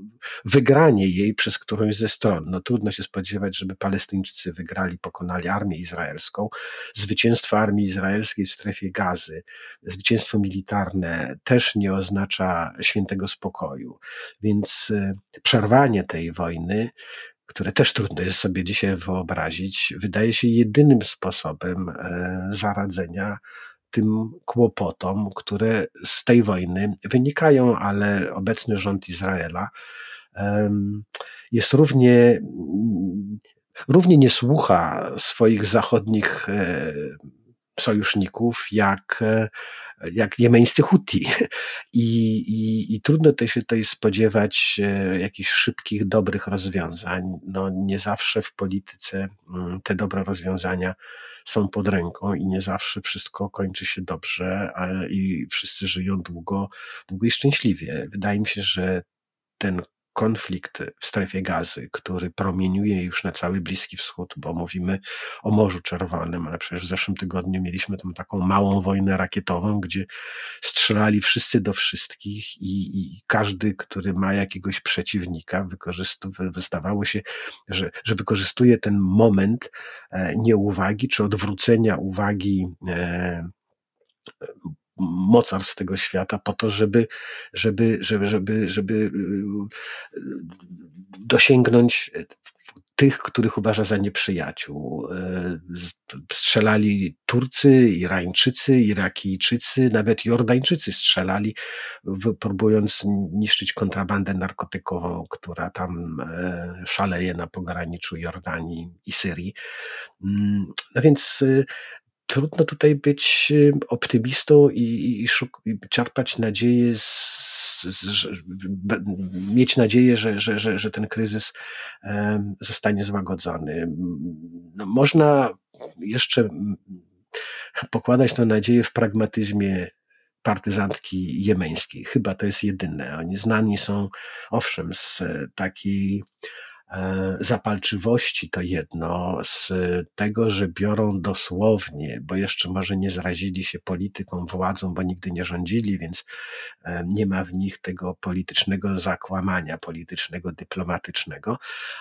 wygranie jej przez którąś ze stron. No trudno się spodziewać, żeby Palestyńczycy wygrali, pokonali armię izraelską. Zwycięstwo armii izraelskiej w strefie gazy, zwycięstwo militarne też nie oznacza świętego spokoju. Więc przerwanie tej wojny które też trudno jest sobie dzisiaj wyobrazić, wydaje się jedynym sposobem e, zaradzenia tym kłopotom, które z tej wojny wynikają, ale obecny rząd Izraela jest równie, równie nie słucha swoich zachodnich e, sojuszników, jak, e, jak jemeńscy Huti. I, i, I trudno też się tutaj spodziewać e, jakichś szybkich, dobrych rozwiązań. No, nie zawsze w polityce mm, te dobre rozwiązania są pod ręką i nie zawsze wszystko kończy się dobrze i wszyscy żyją długo, długo i szczęśliwie. Wydaje mi się, że ten konflikt w strefie gazy, który promieniuje już na cały Bliski Wschód, bo mówimy o Morzu Czerwonym, ale przecież w zeszłym tygodniu mieliśmy tam taką małą wojnę rakietową, gdzie strzelali wszyscy do wszystkich i, i każdy, który ma jakiegoś przeciwnika, wydawało się, że, że wykorzystuje ten moment e, nieuwagi czy odwrócenia uwagi e, mocarstw tego świata po to, żeby, żeby, żeby, żeby, żeby y, dosięgnąć tych, których uważa za nieprzyjaciół. Strzelali Turcy, Irańczycy, Irakijczycy, nawet Jordańczycy strzelali, próbując niszczyć kontrabandę narkotykową, która tam szaleje na pograniczu Jordanii i Syrii. Mm, no więc trudno tutaj być optymistą i, i, i czerpać nadzieję mieć nadzieję, że, że, że, że ten kryzys zostanie złagodzony. No, można jeszcze pokładać tę nadzieję w pragmatyzmie partyzantki jemeńskiej. Chyba to jest jedyne. Oni znani są, owszem, z takiej zapalczywości to jedno, z tego, że biorą dosłownie, bo jeszcze może nie zrazili się polityką, władzą, bo nigdy nie rządzili, więc e, nie ma w nich tego politycznego zakłamania, politycznego, dyplomatycznego,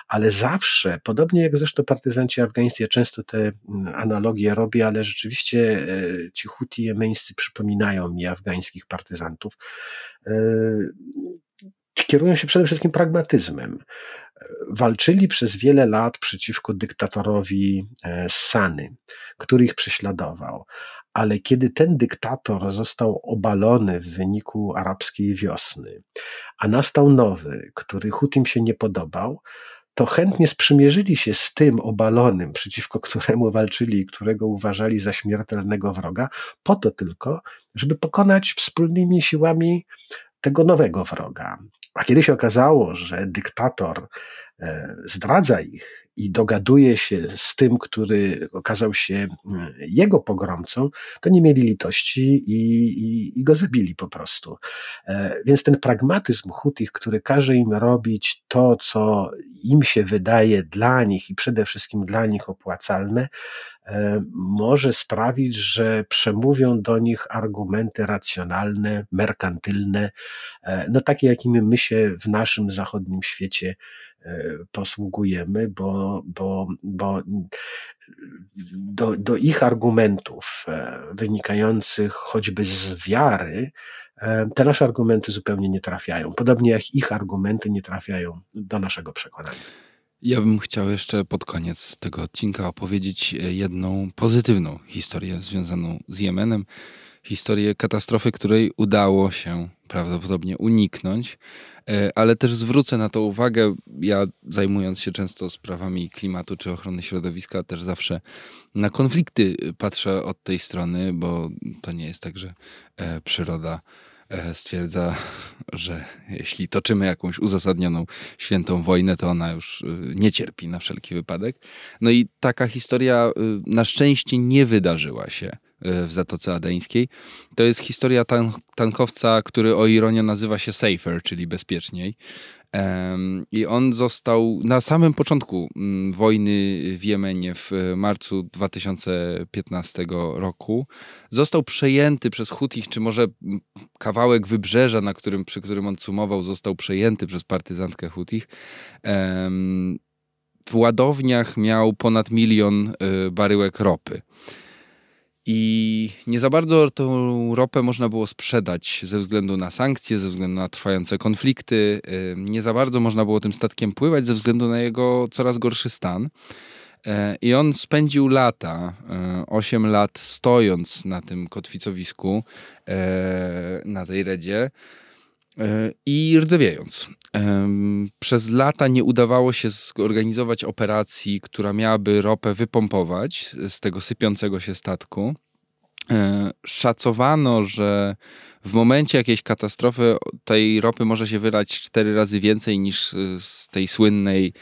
ale zawsze, podobnie jak zresztą partyzanci afgańscy, ja często te mm, analogie robię, ale rzeczywiście e, ci Huti jemeńscy przypominają mi afgańskich partyzantów, kierują się przede wszystkim pragmatyzmem walczyli przez wiele lat przeciwko dyktatorowi e, Sany, który ich prześladował. Ale kiedy ten dyktator został obalony w wyniku arabskiej wiosny, a nastał nowy, który Hutim się nie podobał, to chętnie sprzymierzyli się z tym obalonym, przeciwko któremu walczyli i którego uważali za śmiertelnego wroga, po to tylko, żeby pokonać wspólnymi siłami tego nowego wroga. A kiedy się okazało, że dyktator e, zdradza ich i dogaduje się z tym, który okazał się jego pogromcą, to nie mieli litości i, i, i go zabili po prostu. E, więc ten pragmatyzm Hutich, który każe im robić to, co im się wydaje dla nich i przede wszystkim dla nich opłacalne, może sprawić, że przemówią do nich argumenty racjonalne, merkantylne, no takie, jakimi my się w naszym zachodnim świecie e, posługujemy, bo, bo, bo do, do ich argumentów e, wynikających choćby z wiary, e, te nasze argumenty zupełnie nie trafiają. Podobnie jak ich argumenty nie trafiają do naszego przekonania. Ja bym chciał jeszcze pod koniec tego odcinka opowiedzieć jedną pozytywną historię związaną z Jemenem. Historię katastrofy, której udało się prawdopodobnie uniknąć, e, ale też zwrócę na to uwagę. Ja zajmując się często sprawami klimatu czy ochrony środowiska, też zawsze na konflikty patrzę od tej strony, bo to nie jest tak, że e, przyroda e, stwierdza, że jeśli toczymy jakąś uzasadnioną świętą wojnę, to ona już nie cierpi na wszelki wypadek. No i taka historia na szczęście nie wydarzyła się E, w Zatoce Adeńskiej. To jest historia tan tankowca, który o ironię nazywa się Safer, czyli bezpieczniej. I on został na samym początku mm, wojny w Jemenie w marcu 2015 roku. Został przejęty przez Hutich, czy może kawałek wybrzeża, na którym, przy którym on cumował, został przejęty przez partyzantkę Hutich. W ładowniach miał ponad milion y, baryłek ropy. I nie za bardzo tą ropę można było sprzedać ze względu na sankcje, ze względu na trwające konflikty. Nie za bardzo można było tym statkiem pływać ze względu na jego coraz gorszy stan. E, I on spędził lata, 8 e, lat stojąc na tym kotwicowisku, e, na tej redzie i rdzewiejąc. Przez lata nie udawało się zorganizować operacji, która miałaby ropę wypompować z tego sypiącego się statku. E, szacowano, że w momencie jakiejś katastrofy tej ropy może się wylać cztery razy więcej niż z tej słynnej,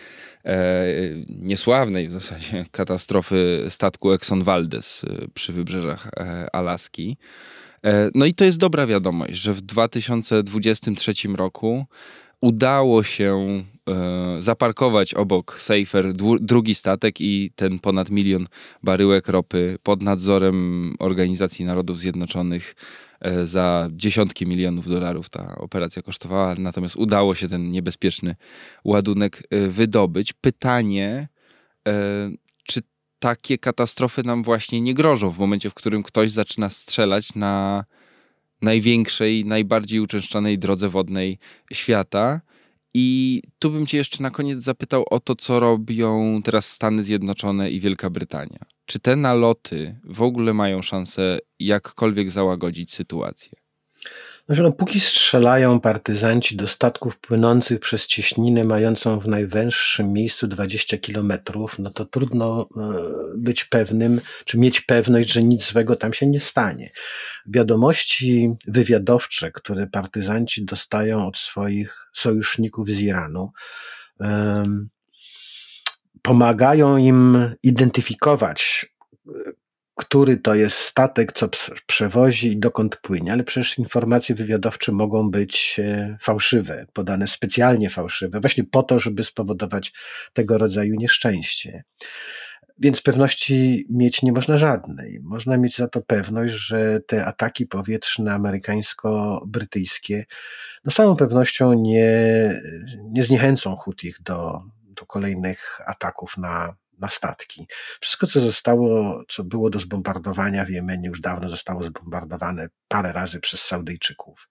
e, niesławnej w zasadzie katastrofy statku Exxon Valdez e, przy wybrzeżach e, Alaski. E, no i to jest dobra wiadomość, że w 2023 roku udało się e, zaparkować obok Safer drugi statek i ten ponad milion baryłek ropy pod nadzorem Organizacji Narodów Zjednoczonych e, za dziesiątki milionów dolarów ta operacja kosztowała, natomiast udało się ten niebezpieczny ładunek wydobyć. Pytanie, takie katastrofy nam właśnie nie grożą w momencie, w którym ktoś zaczyna strzelać na największej, najbardziej uczęszczanej drodze wodnej świata I tu bym cię jeszcze na koniec zapytał o to, co robią teraz Stany Zjednoczone i Wielka Brytania. Czy te naloty w ogóle mają szansę jakkolwiek załagodzić sytuację? Znaczy, no, póki strzelają partyzanci do statków płynących przez cieśninę mającą w najwęższym miejscu 20 kilometrów, no to trudno e, być pewnym, czy mieć pewność, że nic złego tam się nie stanie. Wiadomości wywiadowcze, które partyzanci dostają od swoich sojuszników z Iranu, pomagają im identyfikować który to jest statek, co przewozi i dokąd płynie, ale przecież informacje wywiadowcze mogą być e, fałszywe, podane specjalnie fałszywe, właśnie po to, żeby spowodować tego rodzaju nieszczęście. Więc pewności mieć nie można żadnej. Można mieć za to pewność, że te ataki powietrzne amerykańsko-brytyjskie no z całą pewnością nie, nie zniechęcą Hutich do, do kolejnych ataków na, na statki. Wszystko, co zostało, co było do zbombardowania w Jemenie, już dawno zostało zbombardowane parę razy przez Saudyjczyków.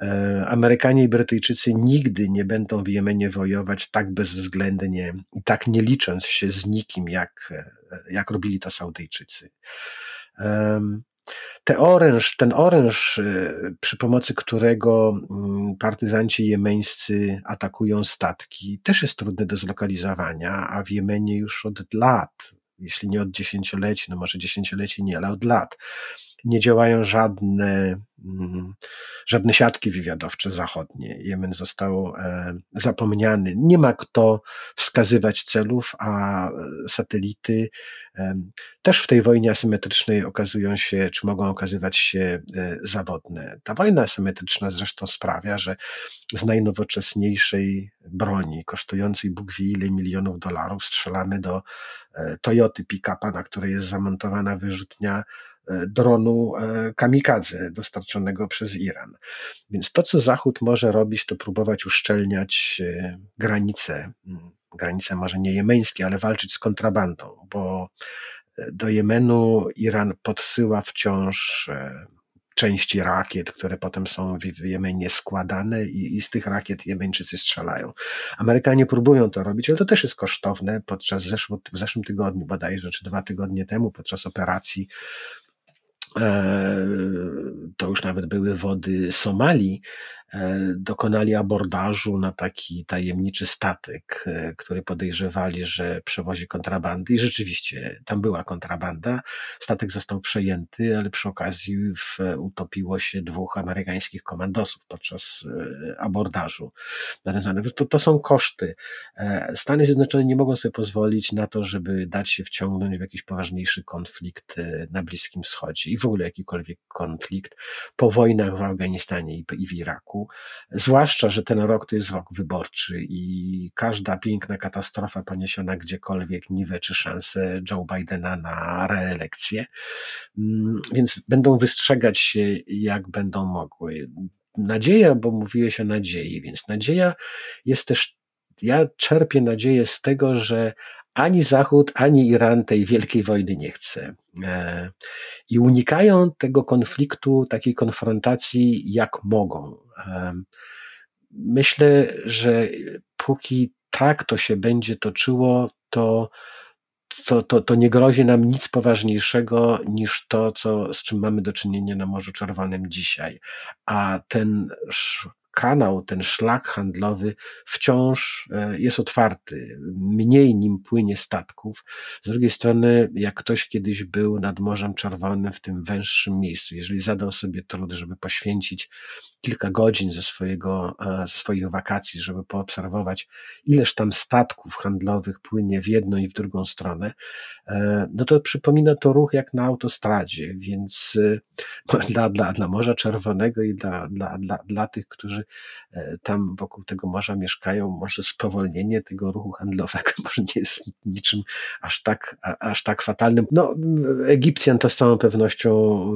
E, Amerykanie i Brytyjczycy nigdy nie będą w Jemenie wojować tak bezwzględnie i tak nie licząc się z nikim, jak, jak robili to Saudyjczycy. Te oręż, ten oręż, y, przy pomocy którego mm, partyzanci jemeńscy atakują statki, też jest trudny do zlokalizowania, a w Jemenie już od lat, jeśli nie od dziesięcioleci, no może dziesięcioleci nie, ale od lat nie działają żadne, mm, żadne siatki wywiadowcze zachodnie. Jemen został e, zapomniany. Nie ma kto wskazywać celów, a satelity też w tej wojnie asymetrycznej okazują się, czy mogą okazywać się e, zawodne. Ta wojna asymetryczna zresztą sprawia, że z najnowocześniejszej broni, kosztującej Bóg wie ile milionów dolarów, strzelamy do e, Toyoty pick-upa, na której jest zamontowana wyrzutnia E, dronu e, kamikadze dostarczonego przez Iran. Więc to, co Zachód może robić, to próbować uszczelniać e, granice, granice może nie jemeńskie, ale walczyć z kontrabandą, bo do Jemenu Iran podsyła wciąż części rakiet, które potem są w Jemenie składane i, i, z tych rakiet Jemeńczycy strzelają. Amerykanie próbują to robić, ale to też jest kosztowne. Podczas zeszło, w zeszłym tygodniu bodajże, czy dwa tygodnie temu, podczas operacji E, to już nawet były wody Somalii, E, dokonali abordażu na taki tajemniczy statek, e, który podejrzewali, że przewozi kontrabandy i rzeczywiście tam była kontrabanda. Statek został przejęty, ale przy okazji w, utopiło się dwóch amerykańskich komandosów podczas e, abordażu. To, to są koszty. Stany Zjednoczone nie mogą sobie pozwolić na to, żeby dać się wciągnąć w jakiś poważniejszy konflikt na Bliskim Wschodzie i w ogóle jakikolwiek konflikt po wojnach w Afganistanie i w Iraku Zwłaszcza, że ten rok to jest rok wyborczy i każda piękna katastrofa poniesiona gdziekolwiek niweczy szansę Joe Bidena na reelekcję. Mm, więc będą wystrzegać się, jak będą mogły. Nadzieja, bo mówiłeś o nadziei, więc nadzieja jest też ja czerpię nadzieję z tego, że ani Zachód, ani Iran tej wielkiej wojny nie chce. E, I unikają tego konfliktu, takiej konfrontacji, jak mogą. Myślę, że póki tak to się będzie toczyło, to, to, to, to nie grozi nam nic poważniejszego niż to, co, z czym mamy do czynienia na Morzu Czerwonym dzisiaj. A ten kanał, ten szlak handlowy wciąż e, jest otwarty. Mniej nim płynie statków. Z drugiej strony, jak ktoś kiedyś był nad Morzem Czerwonym w tym węższym miejscu, jeżeli zadał sobie trud, żeby poświęcić kilka godzin ze, swojego, e, ze swoich wakacji, żeby poobserwować, ileż tam statków handlowych płynie w jedną i w drugą stronę, e, no to przypomina to ruch jak na autostradzie, więc dla, dla, dla Morza Czerwonego i dla, dla, dla, dla tych, którzy E, tam wokół tego morza mieszkają, może spowolnienie tego ruchu handlowego może nie jest niczym aż tak, aż tak fatalnym. No, Egipcjan to z całą pewnością e,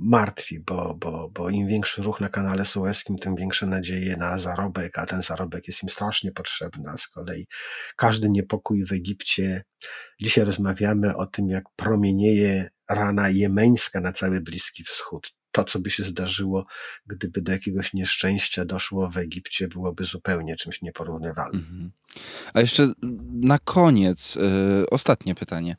martwi, bo, bo, bo im większy ruch na kanale Suezkim, tym większe nadzieje na zarobek, a ten zarobek jest im strasznie potrzebny. A z kolei każdy niepokój w Egipcie, dzisiaj rozmawiamy o tym, jak promienieje rana jemeńska na cały Bliski Wschód to, co by się zdarzyło, gdyby do jakiegoś nieszczęścia doszło w Egipcie, byłoby zupełnie czymś nieporównywalnym. Mhm. A jeszcze na koniec, yy, ostatnie pytanie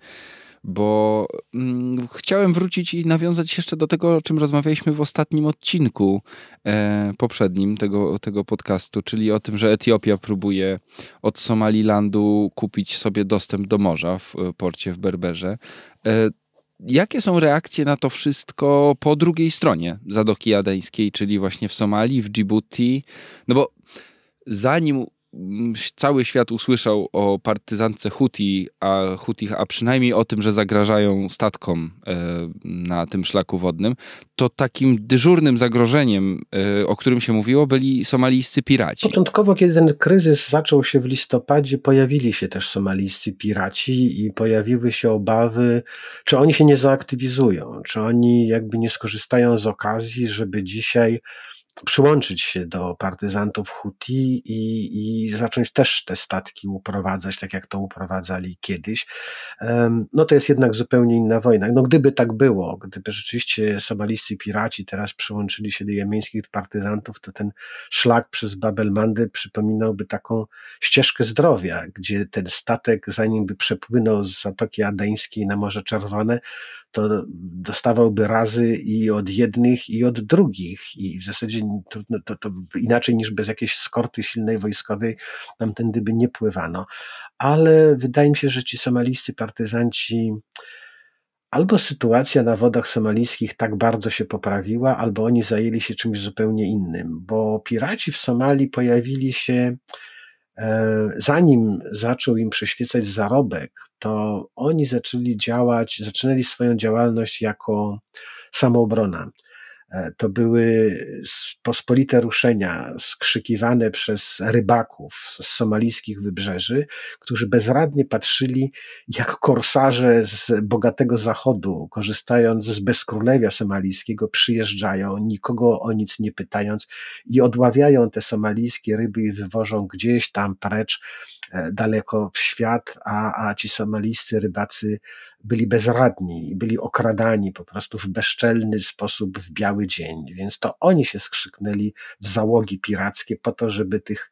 bo mm, chciałem wrócić i nawiązać jeszcze do tego, o czym rozmawialiśmy w ostatnim odcinku e, poprzednim tego, tego podcastu, czyli o tym, że Etiopia próbuje od Somalilandu kupić sobie dostęp do morza w e, porcie w Berberze. E, jakie są reakcje na to wszystko po drugiej stronie Zadoki Adeńskiej, czyli właśnie w Somalii, w Djibouti? No bo zanim cały świat usłyszał o partyzance Huti, a Hutich, a przynajmniej o tym, że zagrażają statkom e, na tym szlaku wodnym, to takim dyżurnym zagrożeniem, e, o którym się mówiło, byli somalijscy piraci. Początkowo, kiedy ten kryzys zaczął się w listopadzie, pojawili się też somalijscy piraci i pojawiły się obawy, czy oni się nie zaaktywizują, czy oni jakby nie skorzystają z okazji, żeby dzisiaj przyłączyć się do partyzantów Huti i, i zacząć też te statki uprowadzać, tak jak to uprowadzali kiedyś. No to jest jednak zupełnie inna wojna. No gdyby tak było, gdyby rzeczywiście somalijscy piraci teraz przyłączyli się do jemeńskich partyzantów, to ten szlak przez Babelmandy przypominałby taką ścieżkę zdrowia, gdzie ten statek, zanim by przepłynął z Zatoki Adeńskiej na Morze Czerwone, to dostawałby razy i od jednych, i od drugich. I w zasadzie trudno, to, to inaczej niż bez jakiejś skorty silnej wojskowej tamtędy by nie pływano. Ale wydaje mi się, że ci somalijscy partyzanci albo sytuacja na wodach somalijskich tak bardzo się poprawiła, albo oni zajęli się czymś zupełnie innym, bo piraci w Somalii pojawili się zanim zaczął im przyświecać zarobek, to oni zaczęli działać, zaczynali swoją działalność jako samoobrona. E, to były pospolite ruszenia skrzykiwane przez rybaków z somalijskich wybrzeży, którzy bezradnie patrzyli, jak korsarze z bogatego zachodu, korzystając z bezkrólewia somalijskiego, przyjeżdżają, nikogo o nic nie pytając i odławiają te somalijskie ryby i wywożą gdzieś tam precz, e, daleko w świat, a, a ci somalijscy rybacy byli bezradni i byli okradani po prostu w bezczelny sposób w biały dzień. Więc to oni się skrzyknęli w załogi pirackie po to, żeby tych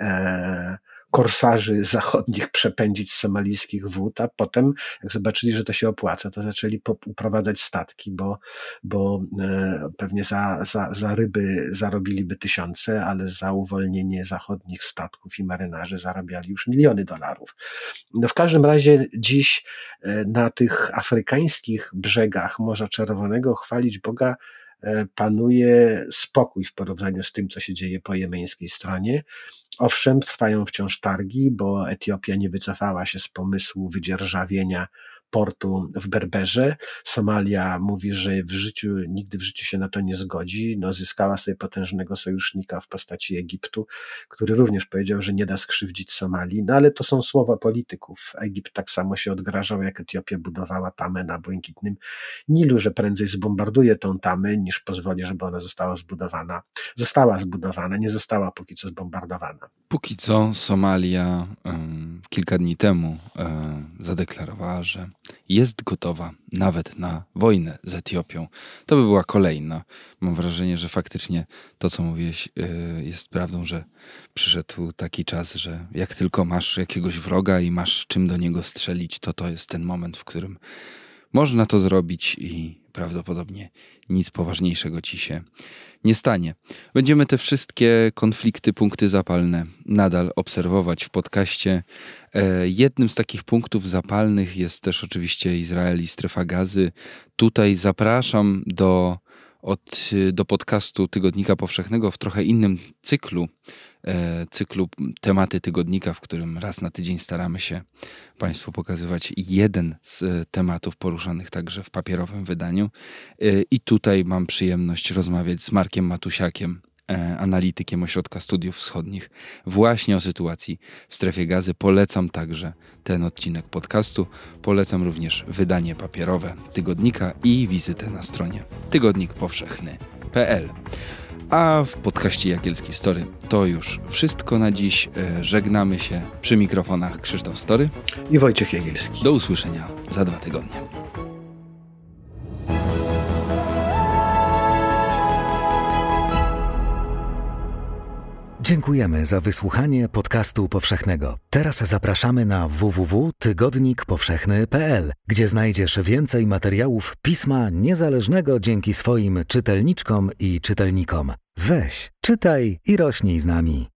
e, korsarzy zachodnich przepędzić z somalijskich wód, a potem, jak zobaczyli, że to się opłaca, to zaczęli uprowadzać statki, bo, bo e, pewnie za, za, za ryby zarobiliby tysiące, ale za uwolnienie zachodnich statków i marynarzy zarabiali już miliony dolarów. No w każdym razie dziś e, na tych afrykańskich brzegach Morza Czerwonego chwalić Boga e, panuje spokój w porównaniu z tym, co się dzieje po jemeńskiej stronie. Owszem, trwają wciąż targi, bo Etiopia nie wycofała się z pomysłu wydzierżawienia portu w Berberze. Somalia mówi, że w życiu, nigdy w życiu się na to nie zgodzi. No, zyskała sobie potężnego sojusznika w postaci Egiptu, który również powiedział, że nie da skrzywdzić Somalii. No ale to są słowa polityków. Egipt tak samo się odgrażał, jak Etiopia budowała tamę na błękitnym Nilu, że prędzej zbombarduje tą tamę, niż pozwoli, żeby ona została zbudowana. Została zbudowana, nie została póki co zbombardowana. Póki co Somalia um, kilka dni temu um, zadeklarowała, że jest gotowa nawet na wojnę z Etiopią. To by była kolejna. Mam wrażenie, że faktycznie to, co mówiłeś, y, jest prawdą, że przyszedł taki czas, że jak tylko masz jakiegoś wroga i masz czym do niego strzelić, to to jest ten moment, w którym można to zrobić i prawdopodobnie nic poważniejszego ci się nie stanie. Będziemy te wszystkie konflikty, punkty zapalne nadal obserwować w podcaście. E, jednym z takich punktów zapalnych jest też oczywiście Izrael i strefa gazy. Tutaj zapraszam do od, do podcastu Tygodnika Powszechnego w trochę innym cyklu, e, cyklu tematy tygodnika, w którym raz na tydzień staramy się Państwu pokazywać jeden z tematów poruszanych także w papierowym wydaniu. E, I tutaj mam przyjemność rozmawiać z Markiem Matusiakiem, E, analitykiem Ośrodka Studiów Wschodnich właśnie o sytuacji w strefie gazy. Polecam także ten odcinek podcastu. Polecam również wydanie papierowe tygodnika i wizytę na stronie tygodnikpowszechny.pl. A w podcaście Jagielski Story to już wszystko na dziś. E, żegnamy się przy mikrofonach Krzysztof Story i Wojciech Jagielski. Do usłyszenia za dwa tygodnie. Dziękujemy za wysłuchanie podcastu powszechnego. Teraz zapraszamy na www.tygodnikpowszechny.pl, gdzie znajdziesz więcej materiałów pisma niezależnego dzięki swoim czytelniczkom i czytelnikom. Weź, czytaj i rośnij z nami.